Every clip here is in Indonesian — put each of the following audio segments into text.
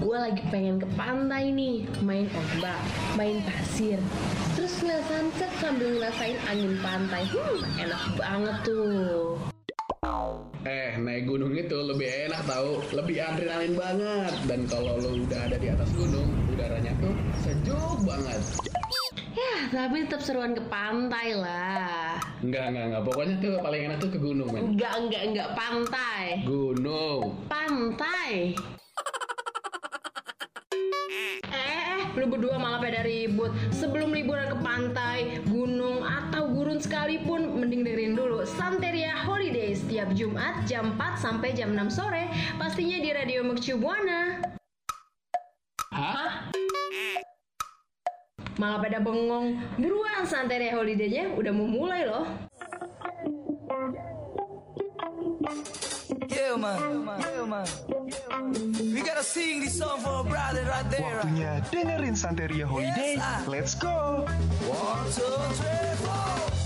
gue lagi pengen ke pantai nih main ombak main pasir terus ngeliat sunset sambil ngerasain angin pantai hmm enak banget tuh Eh, naik gunung itu lebih enak tahu, lebih adrenalin banget. Dan kalau lo udah ada di atas gunung, udaranya tuh sejuk banget. ya tapi tetap seruan ke pantai lah Enggak, enggak, enggak. Pokoknya tuh paling enak tuh ke gunung, men. enggak enggak enggak pantai Gunung. pantai lu berdua malah pada ribut. Sebelum liburan ke pantai, gunung, atau gurun sekalipun, mending dengerin dulu Santeria Holiday setiap Jumat jam 4 sampai jam 6 sore, pastinya di Radio Mercu Buana. Hah? Malah pada bengong. Buruan Santeria Holiday-nya udah mau mulai loh. Yeah, man. Yeah, man. We gotta sing this song for a brother right there. Waktunya dengerin Santeria Holiday. Let's go! One, two, three, four.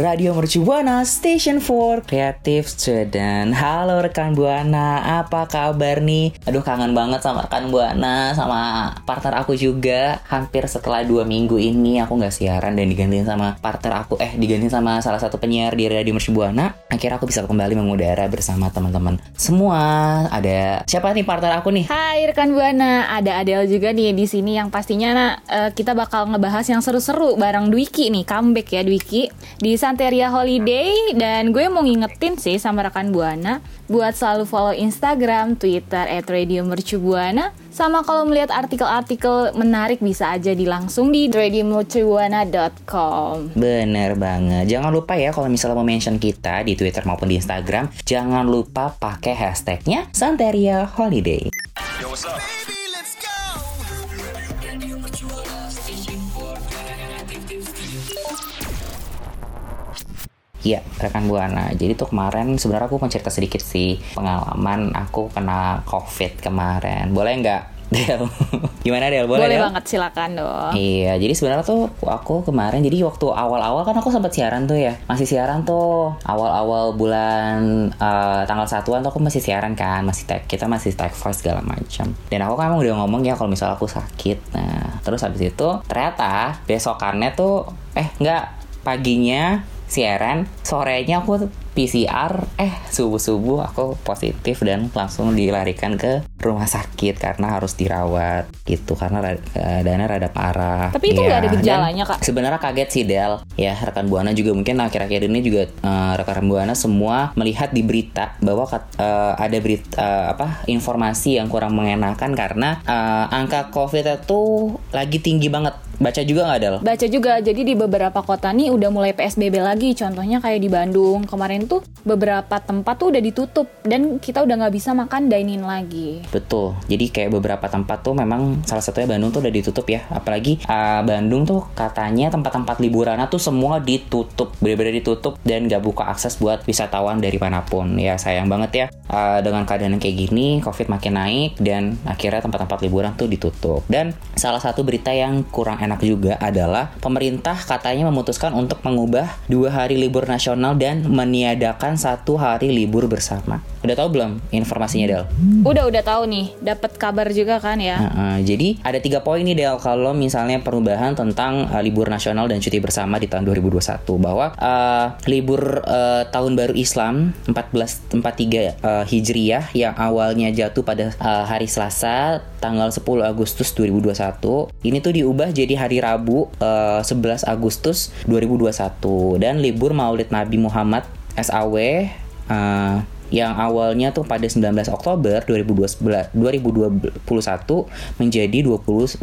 Radio Mercu Buana Station for Creative Student Halo rekan Buana, apa kabar nih? Aduh kangen banget sama rekan Buana, sama partner aku juga. Hampir setelah dua minggu ini aku nggak siaran dan digantiin sama partner aku Eh digantiin sama salah satu penyiar di Radio Mercu Buana Akhirnya aku bisa kembali mengudara bersama teman-teman semua. Ada siapa nih partner aku nih? Hai rekan Buana, ada Adele juga nih di sini yang pastinya nah, eh, kita bakal ngebahas yang seru-seru bareng Dwiki nih, comeback ya Dwiki. Di Santeria Holiday dan gue mau ngingetin sih sama rekan Buana buat selalu follow Instagram, Twitter @radiomercubuana sama kalau melihat artikel-artikel menarik bisa aja di langsung di radiomercubuana.com. Bener banget. Jangan lupa ya kalau misalnya mau mention kita di Twitter maupun di Instagram, jangan lupa pakai hashtagnya Santeria Holiday. Baby, let's go. Iya, rekan Buana. Jadi tuh kemarin sebenarnya aku mau cerita sedikit sih pengalaman aku kena COVID kemarin. Boleh nggak? Del, gimana Del? Boleh, Boleh Del? banget silakan dong. Iya, jadi sebenarnya tuh aku kemarin jadi waktu awal-awal kan aku sempat siaran tuh ya. Masih siaran tuh awal-awal bulan eh, tanggal satuan tuh aku masih siaran kan, masih tag kita masih tag voice segala macam. Dan aku kan emang udah ngomong ya kalau misalnya aku sakit. Nah, terus habis itu ternyata besokannya tuh eh enggak paginya siaran, sorenya aku PCR, eh subuh-subuh aku positif dan langsung dilarikan ke rumah sakit karena harus dirawat gitu karena keadaannya rada parah. Tapi itu nggak ada dan gejalanya, Kak? Sebenarnya kaget sih Del, ya rekan buana juga mungkin akhir-akhir ini juga eh, rekan buana semua melihat di berita bahwa eh, ada berita eh, apa informasi yang kurang mengenakan karena eh, angka COVID itu lagi tinggi banget. Baca juga nggak Del? Baca juga, jadi di beberapa kota nih udah mulai PSBB lagi. Contohnya kayak di Bandung. Kemarin tuh beberapa tempat tuh udah ditutup. Dan kita udah nggak bisa makan dine-in lagi. Betul. Jadi kayak beberapa tempat tuh memang salah satunya Bandung tuh udah ditutup ya. Apalagi uh, Bandung tuh katanya tempat-tempat liburan tuh semua ditutup, benar-benar ditutup dan gak buka akses buat wisatawan dari mana pun. Ya sayang banget ya uh, dengan keadaan kayak gini, Covid makin naik dan akhirnya tempat-tempat liburan tuh ditutup. Dan salah satu berita yang kurang enak juga adalah pemerintah katanya memutuskan untuk mengubah dua hari libur nasional dan meniadakan satu hari libur bersama. Udah tahu belum informasinya Del? Udah udah tahu nih, dapat kabar juga kan ya. Heeh, jadi ada tiga poin nih Del kalau misalnya perubahan tentang uh, libur nasional dan cuti bersama di tahun 2021 bahwa uh, libur uh, tahun baru Islam 1443 uh, Hijriyah yang awalnya jatuh pada uh, hari Selasa tanggal 10 Agustus 2021 ini tuh diubah jadi hari Rabu uh, 11 Agustus 2021 dan libur Maulid Nabi Muhammad SAW uh, yang awalnya tuh pada 19 Oktober 2021 menjadi 20 20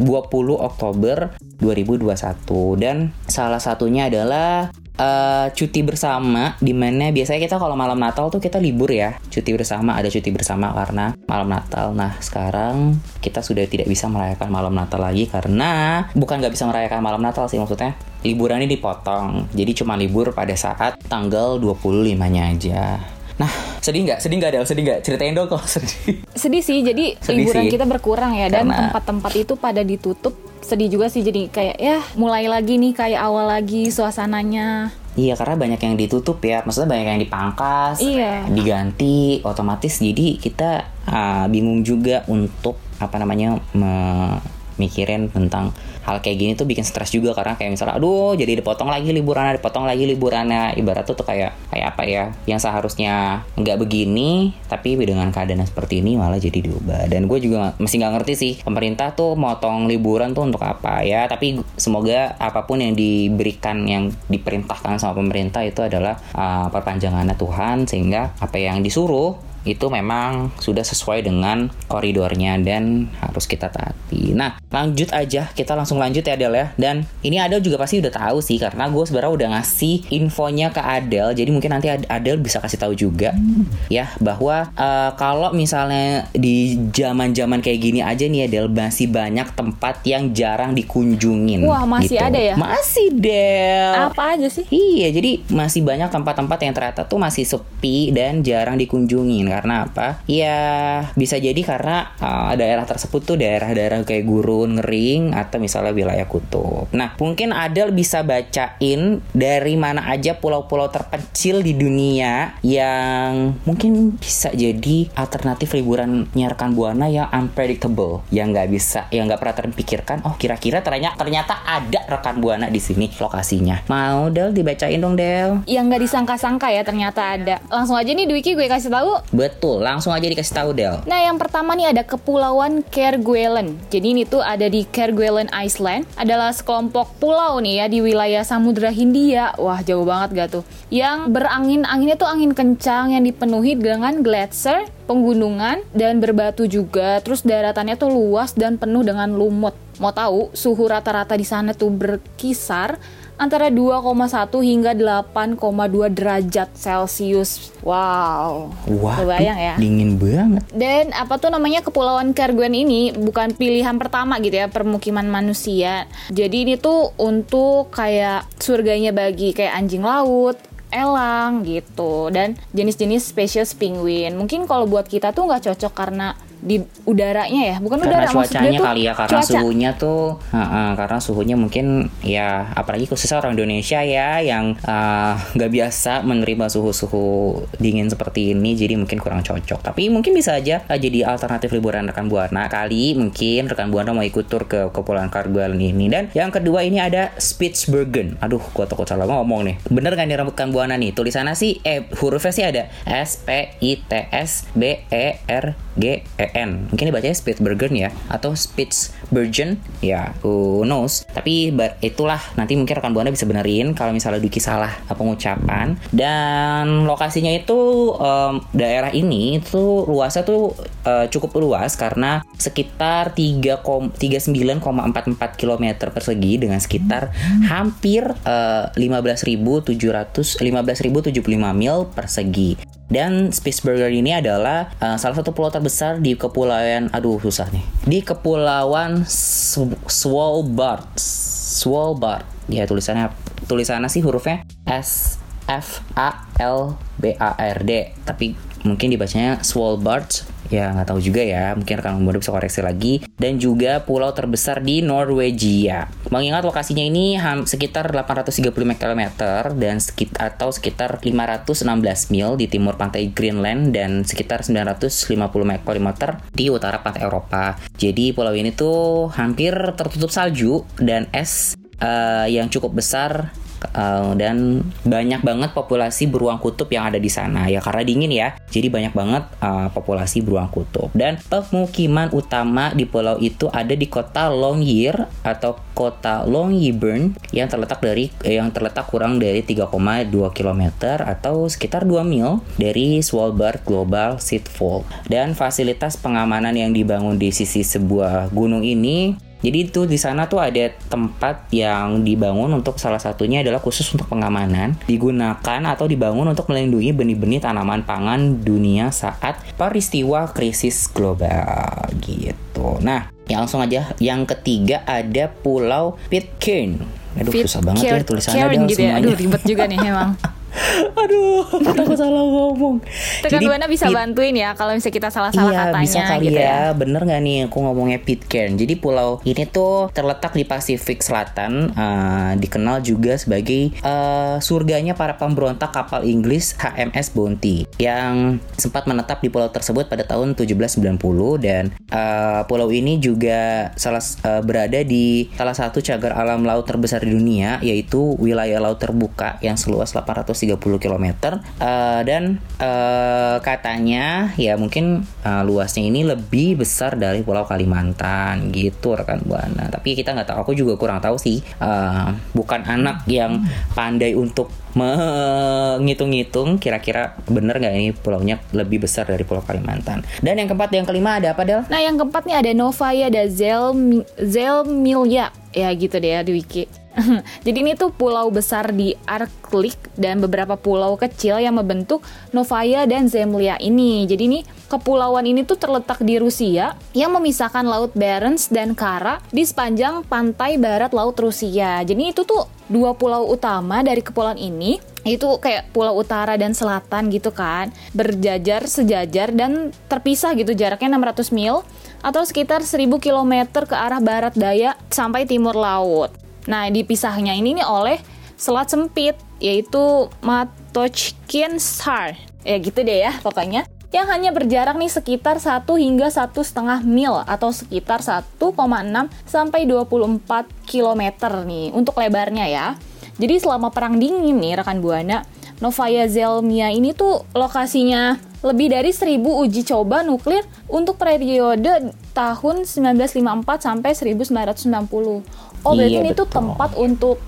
Oktober 2021 dan salah satunya adalah eh, cuti bersama di mana biasanya kita kalau malam Natal tuh kita libur ya cuti bersama ada cuti bersama karena malam Natal nah sekarang kita sudah tidak bisa merayakan malam Natal lagi karena bukan nggak bisa merayakan malam Natal sih maksudnya liburannya dipotong jadi cuma libur pada saat tanggal 25 nya aja Nah, sedih nggak? Sedih nggak Del? Sedih nggak? Ceritain dong kok sedih. Sedih sih, jadi Sedih liburan sih. kita berkurang ya dan Karena- tempat-tempat itu pada ditutup. Sedih juga sih jadi kayak ya mulai lagi nih kayak awal lagi suasananya. Iya karena banyak yang ditutup ya, maksudnya banyak yang dipangkas, Iya. diganti, otomatis jadi kita ah, bingung juga untuk apa namanya mikirin tentang hal kayak gini tuh bikin stres juga karena kayak misalnya aduh jadi dipotong lagi liburannya dipotong lagi liburannya ibarat tuh, tuh kayak kayak apa ya yang seharusnya nggak begini tapi dengan keadaan seperti ini malah jadi diubah. Dan gue juga masih nggak ngerti sih pemerintah tuh motong liburan tuh untuk apa ya tapi semoga apa pun yang diberikan yang diperintahkan sama pemerintah itu adalah uh, perpanjangannya Tuhan sehingga apa yang disuruh itu memang sudah sesuai dengan koridornya dan harus kita taati. Nah, lanjut aja, kita langsung lanjut ya Adel ya. Dan ini Adel juga pasti udah tahu sih karena gue sebenarnya udah ngasih infonya ke Adel. Jadi mungkin nanti Ad- Adel bisa kasih tahu juga ya bahwa eh, kalau misalnya di zaman-zaman kayak gini aja nih Adel masih banyak tempat yang jarang dikunjungin. Wah, masih gitu. ada ya? Masih Del. Apa aja sih? Iya, jadi masih banyak tempat-tempat yang ternyata tuh masih sepi dan jarang dikunjungin. Karena apa? Ya bisa jadi karena uh, daerah tersebut tuh daerah-daerah kayak gurun, ngering, atau misalnya wilayah kutub. Nah, mungkin Adel bisa bacain dari mana aja pulau-pulau terpencil di dunia yang mungkin bisa jadi alternatif liburan rekan buana yang unpredictable, yang nggak bisa, yang nggak pernah terpikirkan. Oh, kira-kira ternyata ternyata ada rekan buana di sini lokasinya. Mau Del dibacain dong Del? Yang nggak disangka-sangka ya ternyata ada. Langsung aja nih Dwiki gue kasih tahu. Betul, langsung aja dikasih tahu Del. Nah, yang pertama nih ada Kepulauan Kerguelen. Jadi ini tuh ada di Kerguelen Island. Adalah sekelompok pulau nih ya di wilayah Samudra Hindia. Wah, jauh banget gak tuh. Yang berangin, anginnya tuh angin kencang yang dipenuhi dengan gletser, penggunungan, dan berbatu juga. Terus daratannya tuh luas dan penuh dengan lumut. Mau tahu, suhu rata-rata di sana tuh berkisar antara 2,1 hingga 8,2 derajat Celcius. Wow. Wah, Kebayang ya. dingin banget. Dan apa tuh namanya Kepulauan Kerguelen ini bukan pilihan pertama gitu ya permukiman manusia. Jadi ini tuh untuk kayak surganya bagi kayak anjing laut, elang gitu dan jenis-jenis spesies penguin. Mungkin kalau buat kita tuh nggak cocok karena di udaranya ya, bukan karena udara maksud cuacanya tuh kali ya karena cuaca. suhunya tuh Heeh, karena suhunya mungkin ya apalagi khususnya orang Indonesia ya yang eh, nggak biasa menerima suhu-suhu dingin seperti ini jadi mungkin kurang cocok. Tapi mungkin bisa aja eh, jadi alternatif liburan rekan buana kali mungkin rekan buana mau ikut tur ke kepulauan Kerguelen ini. Dan yang kedua ini ada Spitsbergen aduh gua takut salah ngomong nih. Bener kan nih rekan buana nih? Tulisannya sih eh hurufnya sih ada S P I T S B E R G E N. Mungkin dibacanya Spitsbergen ya atau Spitsbergen ya who knows? Tapi itulah nanti mungkin rekan buana bisa benerin kalau misalnya Duki salah pengucapan. Dan lokasinya itu em, daerah ini itu luasnya tuh eh, cukup luas karena sekitar 3 kom- 39,44 km persegi dengan sekitar hampir eh, 15.700 15.075 mil persegi dan Spitsbergen ini adalah uh, salah satu pulau terbesar di kepulauan aduh susah nih. Di kepulauan Svalbard. Svalbard. Ya tulisannya tulisannya sih hurufnya S F A L B A R D. Tapi mungkin dibacanya Svalbard ya nggak tahu juga ya. Mungkin rekan buana bisa koreksi lagi. Dan juga pulau terbesar di Norwegia. Mengingat lokasinya ini sekitar 835 km dan sekitar atau sekitar 516 mil di timur pantai Greenland dan sekitar 950 km di utara pantai Eropa. Jadi pulau ini tuh hampir tertutup salju dan es eh, yang cukup besar Uh, dan banyak banget populasi beruang kutub yang ada di sana. Ya karena dingin ya. Jadi banyak banget uh, populasi beruang kutub. Dan pemukiman utama di pulau itu ada di kota Longyear atau kota Longyearbyen yang terletak dari eh, yang terletak kurang dari 3,2 km atau sekitar 2 mil dari Svalbard Global Seafold dan fasilitas pengamanan yang dibangun di sisi sebuah gunung ini jadi itu di sana tuh ada tempat yang dibangun untuk salah satunya adalah khusus untuk pengamanan, digunakan atau dibangun untuk melindungi benih-benih tanaman pangan dunia saat peristiwa krisis global gitu. Nah, ya langsung aja yang ketiga ada Pulau Pitcairn. Aduh Fit susah banget ya tulisannya Del, gitu ya. semuanya. Aduh ribet juga nih emang. Aduh, takut salah ngomong. Rekan Jadi, Buana bisa Pit- bantuin ya kalau misalnya kita salah-salah iya, katanya bisa kali gitu ya. ya. Bener nggak nih aku ngomongnya Pitcairn? Jadi pulau ini tuh terletak di Pasifik Selatan, eh, dikenal juga sebagai eh, surganya para pemberontak kapal Inggris HMS Bounty yang sempat menetap di pulau tersebut pada tahun 1790 dan eh, pulau ini juga salah eh, berada di salah satu cagar alam laut terbesar di dunia yaitu wilayah laut terbuka yang seluas 830 km Eh, dan eh, katanya ya mungkin eh, luasnya ini lebih besar dari Pulau Kalimantan gitu rekan buana. Tapi kita nggak tahu. Aku juga kurang tahu sih. Eh, bukan anak yang pandai untuk menghitung-hitung kira-kira bener nggak ini pulaunya lebih besar dari Pulau Kalimantan. Dan yang keempat yang kelima ada apa Del? Nah, yang keempat nih ada Novaya dan Zelmi, Zelmilya. Ya gitu deh ya di wiki. Jadi ini tuh pulau besar di Arktik dan beberapa pulau kecil yang membentuk Novaya dan Zemlya ini. Jadi ini kepulauan ini tuh terletak di Rusia yang memisahkan Laut Barents dan Kara di sepanjang pantai barat Laut Rusia. Jadi itu tuh dua pulau utama dari kepulauan ini itu kayak pulau utara dan selatan gitu kan berjajar sejajar dan terpisah gitu jaraknya 600 mil atau sekitar 1000 km ke arah barat daya sampai timur laut. Nah, dipisahnya ini nih oleh selat sempit yaitu Matochkin Star. Ya gitu deh ya pokoknya. Yang hanya berjarak nih sekitar 1 hingga satu setengah mil atau sekitar 1,6 sampai 24 km nih untuk lebarnya ya. Jadi selama perang dingin nih rekan Buana, Novaya Zelmia ini tuh lokasinya lebih dari 1000 uji coba nuklir untuk periode tahun 1954 sampai 1990. Oh, berarti Iya, ini tuh tempat untuk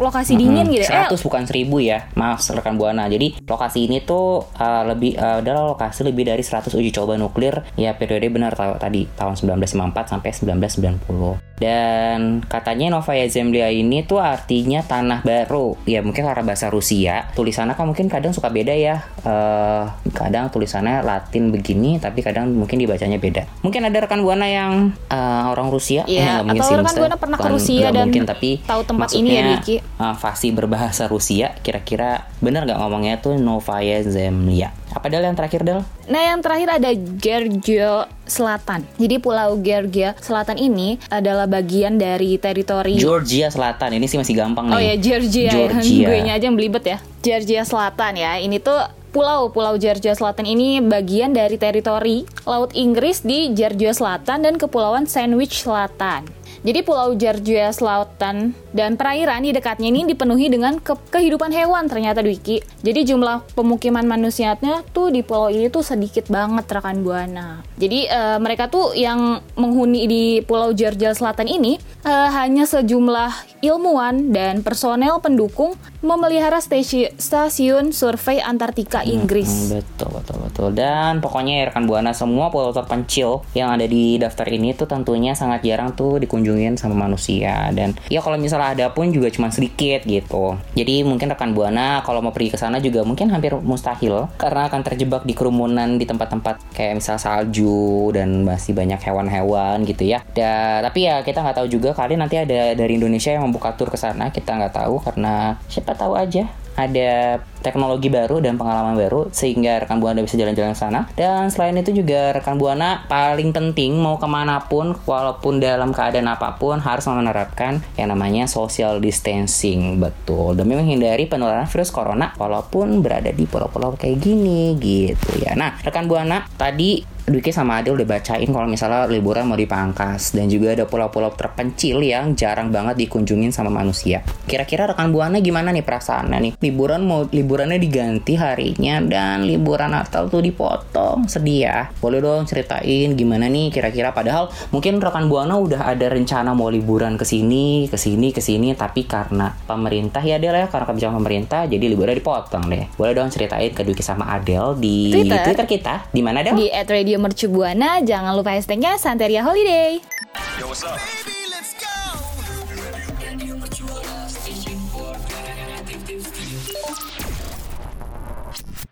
lokasi dingin gitu ya. 100 bukan 1000 ya. Maaf rekan Buana. Jadi lokasi ini tuh uh, lebih uh, adalah lokasi lebih dari 100 uji coba nuklir ya periode benar tadi tahun 1954 sampai 1990. Dan katanya Novaya Zemlya ini tuh artinya tanah baru. Ya mungkin karena bahasa Rusia. Tulisannya kan mungkin kadang suka beda ya. Eh, kadang tulisannya Latin begini, tapi kadang mungkin dibacanya beda. Mungkin ada rekan buana yang eh, orang Rusia. Iya, nggak mungkin atau sih, rekan. Buana pernah ke Rusia dan mungkin, tapi tahu tempat ini ya, Diki? eh, fasih berbahasa Rusia. Kira-kira benar nggak ngomongnya tuh Novaya Zemlya? Apa Del yang terakhir Del? Nah, yang terakhir ada Georgia Selatan. Jadi Pulau Georgia Selatan ini adalah bagian dari teritori Georgia Selatan. Ini sih masih gampang nih. Oh ya Georgia, Georgia. ya. Gue nya aja yang belibet ya. Georgia Selatan ya. Ini tuh pulau Pulau Georgia Selatan ini bagian dari teritori Laut Inggris di Georgia Selatan dan Kepulauan Sandwich Selatan. Jadi Pulau Georgia Selatan dan perairan di dekatnya ini dipenuhi dengan ke- kehidupan hewan ternyata Dwiki. Jadi jumlah pemukiman manusianya tuh di pulau ini tuh sedikit banget rekan buana. Jadi eh, mereka tuh yang menghuni di Pulau Georgia Selatan ini eh, hanya sejumlah ilmuwan dan personel pendukung memelihara stasi- stasiun survei Antartika Inggris. Hmm, betul betul betul dan pokoknya ya rekan buana semua pulau terpencil yang ada di daftar ini tuh tentunya sangat jarang tuh dikunjungin sama manusia. Dan ya kalau misalnya ada pun juga cuma sedikit gitu. Jadi mungkin rekan buana kalau mau pergi ke sana juga mungkin hampir mustahil. Karena akan terjebak di kerumunan di tempat-tempat kayak misal salju dan masih banyak hewan-hewan gitu ya. Da, tapi ya kita nggak tahu juga. Kali nanti ada dari Indonesia yang membuka tur ke sana kita nggak tahu karena siapa tahu aja ada teknologi baru dan pengalaman baru sehingga rekan buana bisa jalan-jalan sana. Dan selain itu juga rekan buana paling penting mau ke mana pun walaupun dalam keadaan apa pun harus menerapkan yang namanya social distancing. Betul. Demi menghindari penularan virus corona walaupun berada di pulau-pulau kayak gini gitu ya. Nah rekan buana tadi Dwiki sama Adil udah bacain kalau misalnya liburan mau dipangkas dan juga ada pulau-pulau terpencil yang jarang banget dikunjungin sama manusia. Kira-kira rekan buana gimana nih perasaannya nih? Liburan mau liburannya diganti harinya dan liburan Natal tuh dipotong. Sedih ya. Boleh dong ceritain gimana nih kira-kira padahal mungkin rekan buana udah ada rencana mau liburan ke sini, ke sini, ke sini tapi karena pemerintah ya Adel ya karena kebijakan pemerintah jadi liburan dipotong deh. Boleh dong ceritain ke Dwiki sama Adel di Twitter. Twitter kita. Di mana Del? Di Radio Mercu Buana, jangan lupa hashtagnya Santeria Holiday. Baby, let's go.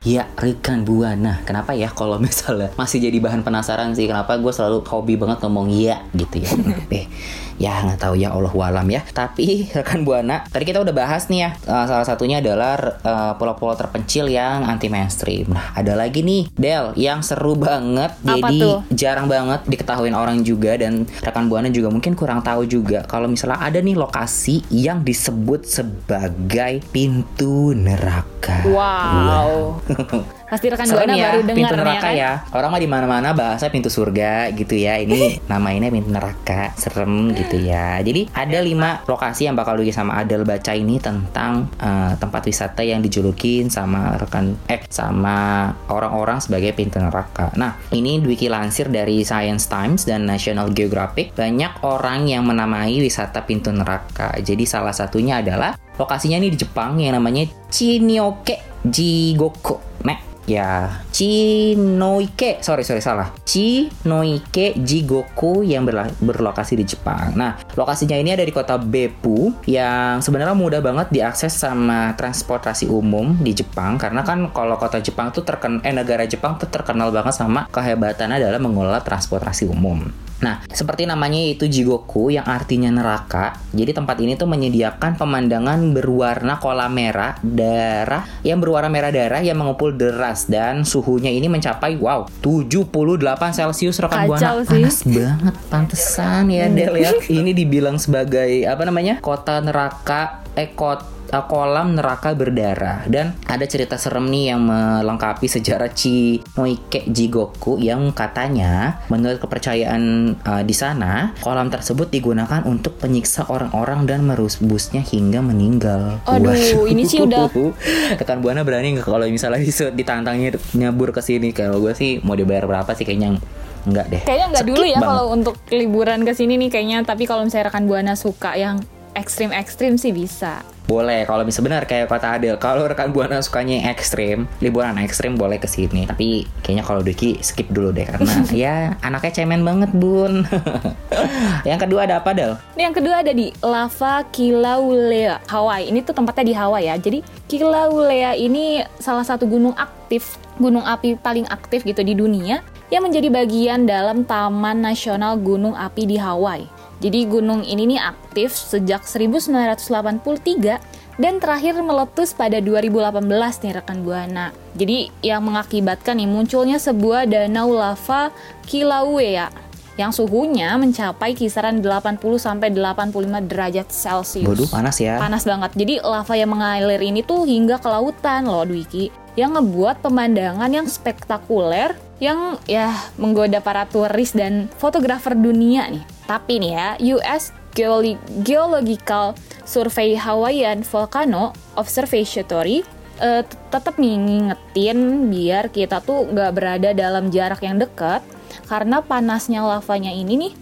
Ya, rekan buana. Kenapa ya kalau misalnya masih jadi bahan penasaran sih kenapa gue selalu hobi banget ngomong iya gitu ya. Ya nggak tahu. Ya Allah walam ya. Tapi rekan buana tadi kita udah bahas nih ya. Uh, salah satunya adalah uh, pulau-pulau terpencil yang anti mainstream nah ada lagi nih Del yang seru banget. Apa jadi tuh? jarang banget diketahuin orang juga. Dan rekan buana juga mungkin kurang tahu juga. Kalau misalnya ada nih lokasi yang disebut sebagai pintu neraka. Wow. Pasti rekan buana ya, baru dengar pintu neraka kan? ya. Orang mah di mana-mana bahasa pintu surga gitu ya. Ini namainnya pintu neraka, serem gitu ya. Jadi ada lima lokasi yang bakal Duki sama Adel baca ini tentang eh, tempat wisata yang dijulukin sama rekan eh sama orang-orang sebagai pintu neraka. Nah, ini Dwiki lansir dari Science Times dan National Geographic. Banyak orang yang menamai wisata pintu neraka. Jadi salah satunya adalah lokasinya ini di Jepang yang namanya Chinyoke Jigoko. Nah, ya. Chinoike. Sorry sorry salah. Chinoike Jigoku yang berla- berlokasi di Jepang. Nah lokasinya ini ada di kota Beppu yang sebenarnya mudah banget diakses sama transportasi umum di Jepang. Karena kan kalau kota Jepang tuh terken eh negara Jepang tuh terkenal banget sama kehebatannya dalam mengelola transportasi umum Nah, seperti namanya yaitu Jigoku yang artinya neraka. Jadi tempat ini tuh menyediakan pemandangan berwarna kolam merah darah yang berwarna merah darah yang mengumpul deras dan suhunya ini mencapai wow 78 Celcius rekan Kacau buana. sih. Panas banget, pantesan ya Del ya. Ini dibilang sebagai apa namanya? kota neraka eh kot uh, kolam neraka berdarah dan ada cerita serem nih yang melengkapi sejarah Chinoike Jigoku yang katanya menurut kepercayaan uh, di sana kolam tersebut digunakan untuk penyiksa orang-orang dan merusbusnya hingga meninggal. Aduh, Waduh. ini sih udah- rekan buana berani nggak kalau misalnya disuruh ditantangnya nyabur ke sini kalau gue sih mau dibayar berapa sih kayaknya enggak deh. Kayaknya nggak dulu Skip ya banget. kalau untuk liburan ke sini nih kayaknya. Tapi kalau misalnya rekan buana suka yang ekstrim-ekstrim sih bisa. Boleh, kalau misalnya benar kayak kata Adel, kalau rekan buana sukanya yang ekstrim, liburan ekstrim boleh ke sini. Tapi kayaknya kalau Diki skip dulu deh karena ya anaknya cemen banget, Bun. yang kedua ada apa, Del? Ini yang kedua ada di Lava Kilauea, Hawaii. Ini tuh tempatnya di Hawaii ya. Jadi Kilauea ini salah satu gunung aktif, gunung api paling aktif gitu di dunia yang menjadi bagian dalam Taman Nasional Gunung Api di Hawaii. Jadi gunung ini nih aktif sejak 1983 dan terakhir meletus pada 2018 nih rekan Buana. Jadi yang mengakibatkan nih munculnya sebuah danau lava Kilauea yang suhunya mencapai kisaran 80 sampai 85 derajat Celcius. Waduh, panas ya. Panas banget. Jadi lava yang mengalir ini tuh hingga ke lautan loh Dwiki. Yang ngebuat pemandangan yang spektakuler yang ya menggoda para turis dan fotografer dunia nih. Tapi nih ya, US Geological Survey Hawaiian Volcano Observatory eh, t- tetap ngingetin biar kita tuh nggak berada dalam jarak yang dekat karena panasnya lavanya ini nih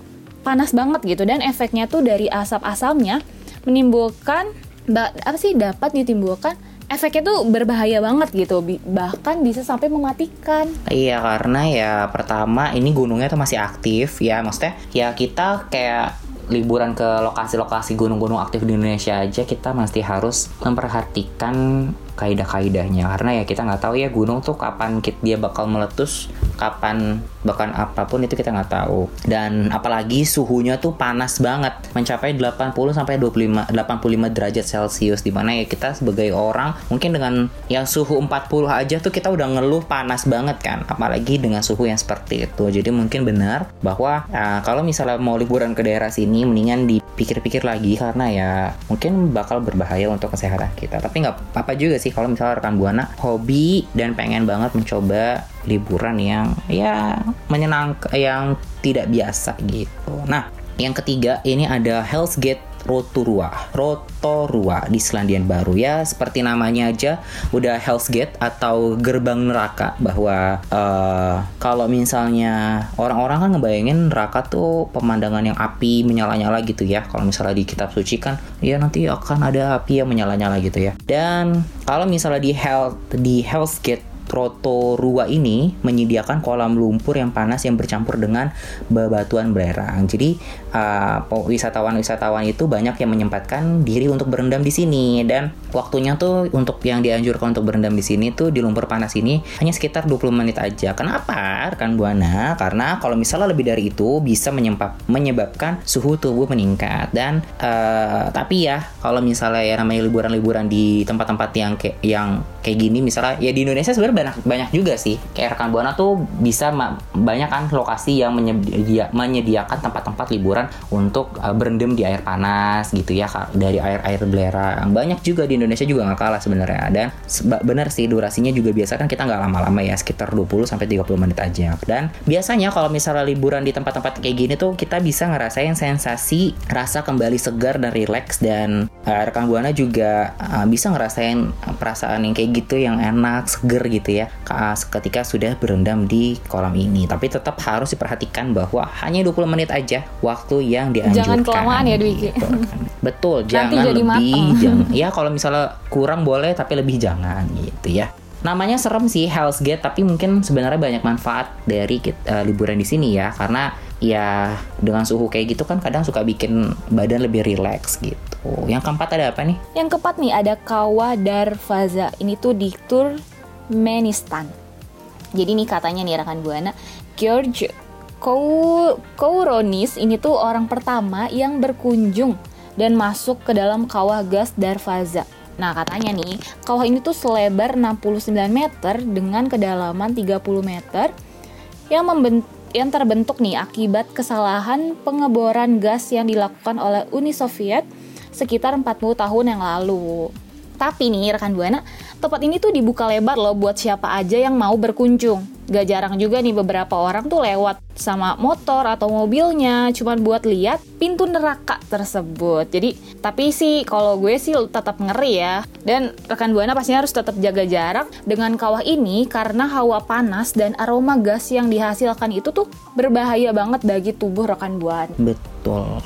panas banget gitu dan efeknya tuh dari asap-asamnya menimbulkan ba- apa sih dapat ditimbulkan efeknya tuh berbahaya banget gitu bahkan bisa sampai mematikan. Iya karena ya pertama ini gunungnya tuh masih aktif ya maksudnya ya kita kayak liburan ke lokasi-lokasi gunung-gunung aktif di Indonesia aja kita mesti harus memperhatikan kaidah-kaidahnya. Karena ya kita nggak tahu ya gunung tuh kapan dia bakal meletus kapan bahkan apa pun itu kita nggak tahu. Dan apalagi suhunya tuh panas banget mencapai 80 sampai 25 85 derajat celcius di mana ya kita sebagai orang mungkin dengan yang suhu 40 aja tuh kita udah ngeluh panas banget kan apalagi dengan suhu yang seperti itu. Jadi mungkin benar bahwa ya, kalau misalnya mau liburan ke daerah sini mendingan dipikir-pikir lagi karena ya mungkin bakal berbahaya untuk kesehatan kita. Tapi nggak apa juga sih kalau misalnya rekan buana hobi dan pengen banget mencoba liburan yang ya menyenangkan yang tidak biasa gitu. Nah yang ketiga ini ada Hell's Gate Rotorua, Rotorua di Selandia Baru ya. Seperti namanya aja udah Hell's Gate atau gerbang neraka bahwa eh, kalau misalnya orang-orang kan ngebayangin neraka tuh pemandangan yang api menyala-nyala gitu ya. Kalau misalnya di kitab suci kan ya nanti akan ada api yang menyala-nyala gitu ya. Dan kalau misalnya di Hell di Hell's Gate Rotorua ini menyediakan kolam lumpur yang panas yang bercampur dengan bebatuan belerang. Jadi uh, wisatawan-wisatawan itu banyak yang menyempatkan diri untuk berendam di sini dan waktunya tuh untuk yang dianjurkan untuk berendam di sini tuh di lumpur panas ini hanya sekitar 20 menit aja. Kenapa? Rekan Buana? Karena kalau misalnya lebih dari itu bisa menyebabkan suhu tubuh meningkat dan uh, tapi ya kalau misalnya ya namanya liburan-liburan di tempat-tempat yang kayak yang kayak gini misalnya ya di Indonesia sebenarnya banyak banyak juga sih. Kayak rekan buana tuh bisa banyak kan lokasi yang menyedia, menyediakan tempat-tempat liburan untuk uh, berendam di air panas gitu ya dari air air belerang banyak juga di Indonesia juga nggak kalah sebenarnya. Dan benar sih durasinya juga biasa kan kita nggak lama-lama ya sekitar 20 sampai 30 menit aja. Dan biasanya kalau misalnya liburan di tempat-tempat kayak gini tuh kita bisa ngerasain sensasi rasa kembali segar dan rileks. Dan uh, rekan buana juga uh, bisa ngerasain perasaan yang kayak gitu yang enak seger gitu ya ketika sudah berendam di kolam ini tapi tetap harus diperhatikan bahwa hanya 20 menit aja waktu yang dianjurkan jangan kelamaan ya Dwiki gitu kan. betul jangan jadi lebih jangan ya kalau misalnya kurang boleh tapi lebih jangan gitu ya namanya serem sih Hell's Gate tapi mungkin sebenarnya banyak manfaat dari uh, liburan di sini ya karena ya dengan suhu kayak gitu kan kadang suka bikin badan lebih rileks gitu. Yang keempat ada apa nih? Yang keempat nih ada Kawa Darvaza. Ini tuh di Turkmenistan. Jadi nih katanya nih rekan Buana, George Kouronis ini tuh orang pertama yang berkunjung dan masuk ke dalam kawah gas Darvaza. Nah katanya nih, kawah ini tuh selebar 69 meter dengan kedalaman 30 meter yang membentuk yang terbentuk nih akibat kesalahan pengeboran gas yang dilakukan oleh Uni Soviet sekitar 40 tahun yang lalu. Tapi nih rekan Buana, tempat ini tuh dibuka lebar loh buat siapa aja yang mau berkunjung. Gak jarang juga nih beberapa orang tuh lewat sama motor atau mobilnya cuman buat lihat pintu neraka tersebut. Jadi tapi sih kalau gue sih tetap ngeri ya. Dan rekan Buana pastinya harus tetap jaga jarak dengan kawah ini karena hawa panas dan aroma gas yang dihasilkan itu tuh berbahaya banget bagi tubuh rekan Buana.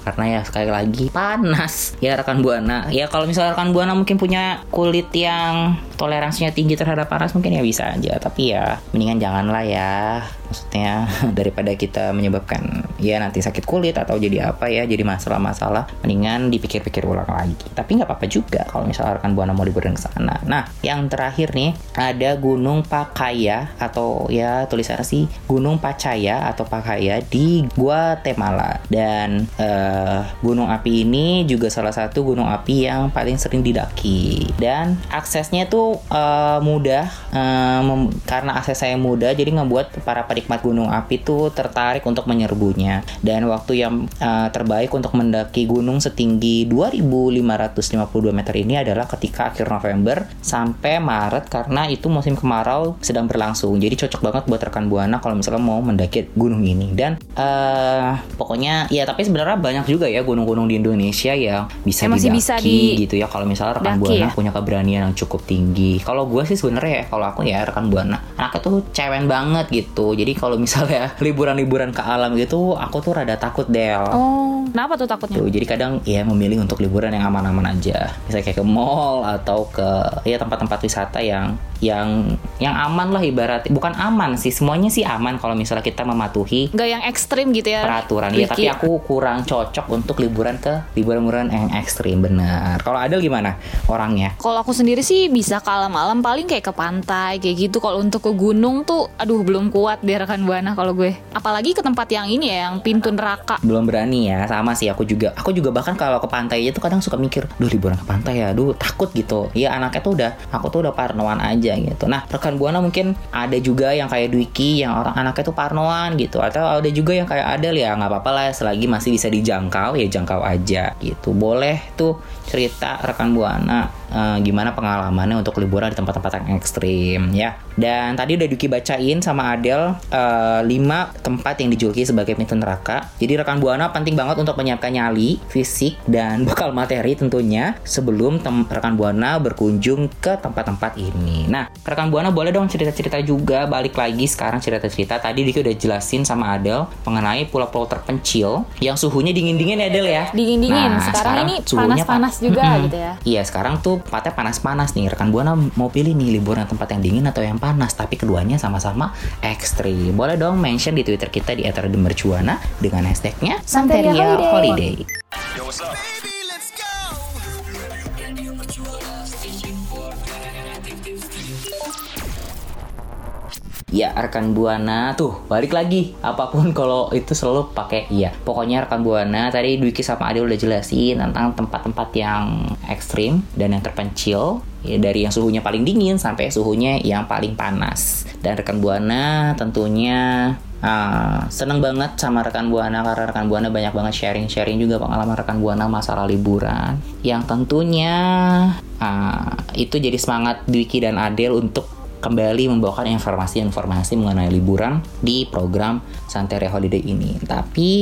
Karena ya sekali lagi panas. Ya rekan Buana. Ya kalau misalnya rekan Buana mungkin punya kulit yang toleransinya tinggi terhadap panas mungkin ya bisa aja, tapi ya mendingan jangan lah ya maksudnya daripada kita menyebabkan ya nanti sakit kulit atau jadi apa ya jadi masalah-masalah mendingan dipikir-pikir ulang lagi. Tapi nggak apa-apa juga kalau misalnya rekan buana mau liburan ke sana. Nah yang terakhir nih ada Gunung Pakaya atau ya tulisannya sih Gunung Pacaya atau Pakaya di Guatemala. Dan uh, gunung api ini juga salah satu gunung api yang paling sering didaki. Dan aksesnya tuh uh, mudah uh, karena akses saya mudah jadi ngebuat para penikmat gunung api tuh tertarik untuk menyerbunya. Dan waktu yang uh, terbaik untuk mendaki gunung setinggi 2552 meter ini adalah ketika akhir November sampai Maret karena itu musim kemarau sedang berlangsung. Jadi cocok banget buat rekan buana kalau misalnya mau mendaki gunung ini. Dan uh, pokoknya ya tapi sebenarnya banyak juga ya gunung-gunung di Indonesia yang bisa ya, masih didaki bisa di gitu ya. Kalau misalnya rekan buana ya? punya keberanian yang cukup tinggi. Kalau gue sih sebenarnya ya kalau aku ya rekan buana anaknya tuh cewek banget gitu. Jadi kalau misalnya liburan-liburan ke alam gitu aku tuh rada takut Del. Oh kenapa tuh takutnya? Tuh, jadi kadang ya memilih untuk liburan yang aman-aman aja. Misalnya kayak ke mall atau ke ya tempat-tempat wisata yang yang yang aman lah ibarat. Bukan aman sih semuanya sih aman kalau misalnya kita mematuhi nggak yang ekstrim gitu ya peraturan. Ya tapi aku kurang cocok untuk liburan ke liburan-liburan yang ekstrim benar. Kalau ada gimana orangnya? Kalau aku sendiri sih bisa ke alam-alam paling kayak ke pantai kayak gitu. Kalau untuk ke gunung tuh aduh belum kuat deh rekan buana kalau gue. Apalagi ke tempat yang ini ya yang pintu neraka. Belum berani ya sama sih aku juga. Aku juga bahkan kalau ke pantai itu kadang suka mikir duh liburan ke pantai ya duh takut gitu. Ya anaknya tuh udah aku tuh udah parnoan aja aja gitu. Nah, rekan buana mungkin ada juga yang kayak Dwiki yang orang anaknya tuh parnoan gitu atau ada juga yang kayak Adel ya nggak apa-apa lah selagi masih bisa dijangkau ya jangkau aja gitu. Boleh tuh cerita rekan buana uh, gimana pengalamannya untuk liburan di tempat-tempat yang ekstrim ya. Dan tadi udah Duki bacain sama Adel uh, 5 tempat yang dijuluki sebagai pintu neraka. Jadi rekan Buana penting banget untuk menyiapkan nyali, fisik, dan bekal materi tentunya sebelum rekan Buana berkunjung ke tempat-tempat ini. Nah, Nah, rekan Buana boleh dong cerita-cerita juga balik lagi sekarang cerita-cerita. Tadi Diki udah jelasin sama Adel mengenai pulau-pulau terpencil yang suhunya dingin-dingin ya Adel ya. Dingin-dingin. Nah, sekarang, ini suhunya panas-panas pa- juga Mm-mm. gitu ya. Iya, sekarang tuh tempatnya panas-panas nih. Rekan Buana mau pilih nih liburan tempat yang dingin atau yang panas, tapi keduanya sama-sama ekstrim. Boleh dong mention di Twitter kita di @mercuana dengan hashtagnya Santeria Holiday. Holiday. Ya rekan buana. Tuh balik lagi. Apa pun kalau itu selalu pakai iya. Pokoknya rekan buana tadi Dwiki sama Adil udah jelasin tentang tempat-tempat yang ekstrim dan yang terpencil ya dari yang suhunya paling dingin sampai suhunya yang paling panas. Dan rekan buana tentunya ah, seneng banget sama rekan buana karena rekan buana banyak banget sharing-sharing juga pengalaman rekan buana masalah liburan. Yang tentunya ah, itu jadi semangat Dwiki dan Adel untuk kembali membawakan informasi-informasi mengenai liburan di program Santeria Holiday ini. Tapi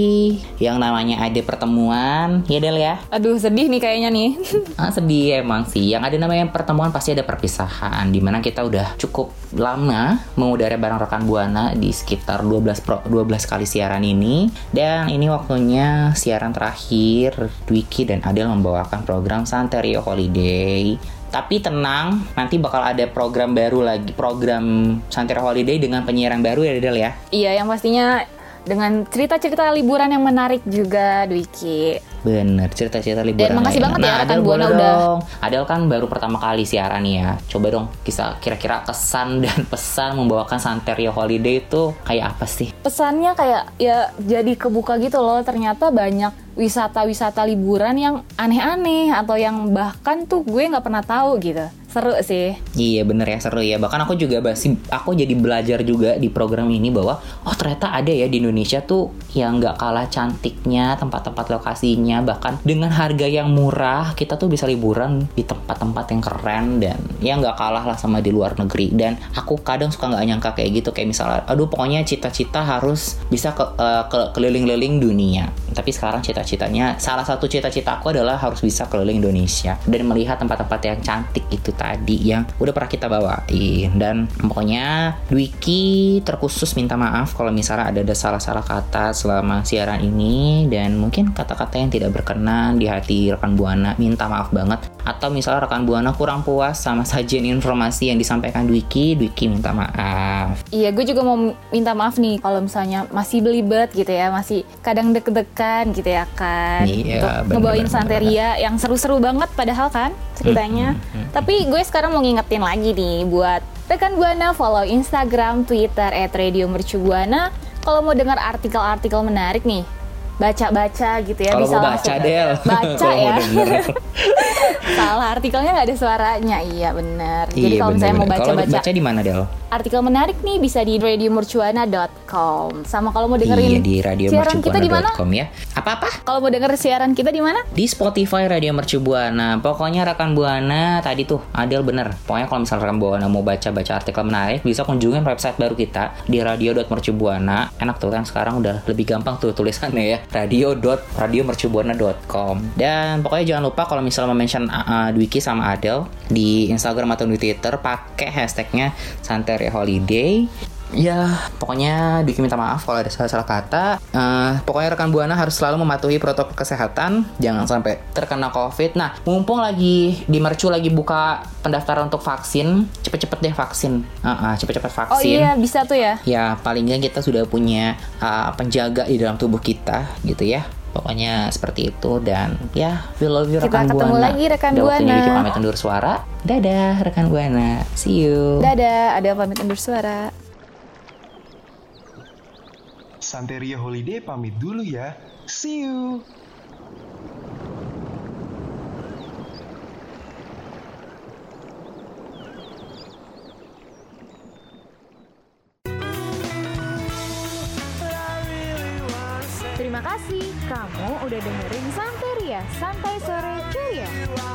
yang namanya ada pertemuan, ya Del ya. Aduh sedih nih kayaknya nih. Ah, sedih emang sih. Yang ada namanya pertemuan pasti ada perpisahan. Di mana kita udah cukup lama mengudara bareng rekan Buana di sekitar 12 pro, 12 kali siaran ini. Dan ini waktunya siaran terakhir Dwiki dan Adel membawakan program Santerio Holiday. Tapi tenang, nanti bakal ada program baru lagi, program Santerio Holiday dengan penyiaran baru ya Del ya. iya yang pastinya dengan cerita-cerita liburan yang menarik juga Dwiki. Bener, cerita-cerita liburan. Dan makasih lain. banget ya, rekan Adel Buana boleh udah- dong. Adel kan baru pertama kali siaran nih ya. Coba dong kisah kira-kira kesan dan pesan membawakan Santerio Holiday itu kayak apa sih? Pesannya kayak ya jadi kebuka gitu loh. Ternyata banyak wisata-wisata liburan yang aneh-aneh atau yang bahkan tuh gue nggak pernah tahu gitu. Seru sih. Iya bener ya seru ya. Bahkan aku juga masih aku jadi belajar juga di program ini bahwa oh ternyata ada ya di Indonesia tuh yang nggak kalah cantiknya tempat-tempat lokasinya. Bahkan dengan harga yang murah kita tuh bisa liburan di tempat-tempat yang keren dan ya nggak kalah lah sama di luar negeri. Dan aku kadang suka nggak nyangka kayak gitu. Kayak misalnya aduh pokoknya cita-cita harus bisa ke, eh, ke- keliling-liling dunia. Tapi sekarang cita-citanya salah satu cita-cita aku adalah harus bisa keliling Indonesia dan melihat tempat-tempat yang cantik itu tadi yang udah pernah kita bawain. Dan pokoknya Dwiki terkhusus minta maaf kalau misalnya ada ada salah-salah kata selama siaran ini. Dan mungkin kata-kata yang tidak berkenan di hati rekan buana minta maaf banget. Atau misalnya rekan buana kurang puas sama sajian informasi yang disampaikan Dwiki Dwiki minta maaf. Iya, gue juga mau minta maaf nih kalau misalnya masih belibet gitu ya, masih kadang deg-degan gitu ya kan. Iya, Untuk bener, ngebawain bener, Santeria yang seru-seru banget padahal kan ceritanya. Tapi gue sekarang mau ngingetin lagi nih buat rekan Buana follow Instagram, Twitter @radiomercubuana. Kalau mau dengar artikel-artikel menarik nih, baca-baca gitu ya kalau bisa mau baca. Del Baca ya. Salah artikelnya nggak ada suaranya. Iya bener. Jadi Iya, kalau misalnya mau baca-baca baca di mana Del artikel menarik nih bisa di radiomercuana.com. Sama kalau mau dengerin Iya di radio siaran kita di mana? ya. Apa-apa? Kalau mau denger siaran kita di mana? Di Spotify Radio Mercu Buana. Pokoknya rekan Buana tadi tuh Adel bener. Pokoknya kalau misalnya rekan Buana mau baca-baca artikel menarik bisa kunjungin website baru kita di radio.mercubuana. Enak tuh kan sekarang udah lebih gampang tuh tulisannya ya. radio.radiomercubuana.com. Dan pokoknya jangan lupa kalau misalnya mau uh, Dwiki sama Adel di Instagram atau di Twitter pakai hashtagnya Santeria Holiday Ya, pokoknya Diki minta maaf kalau ada salah-salah kata. Eh, pokoknya rekan Buana harus selalu mematuhi protokol kesehatan, jangan sampai terkena COVID. Nah, mumpung lagi di Mercu lagi buka pendaftaran untuk vaksin, cepet-cepet deh vaksin. Ah, ah, cepet-cepet Oh vaksin. iya bisa tuh ya. Ya, paling nggak kita sudah punya ah, penjaga di dalam tubuh kita, gitu ya. Pokoknya seperti itu dan ya, we love you Kita rekan ketemu Buana. lagi, rekan Udah Buana. Diki pamit undur suara. Dadah rekan Buana. See you. Dadah, ada pamit undur suara. Santeria Holiday pamit dulu ya. See you. Kamu udah dengerin Santeria, Santai Sore Ceria.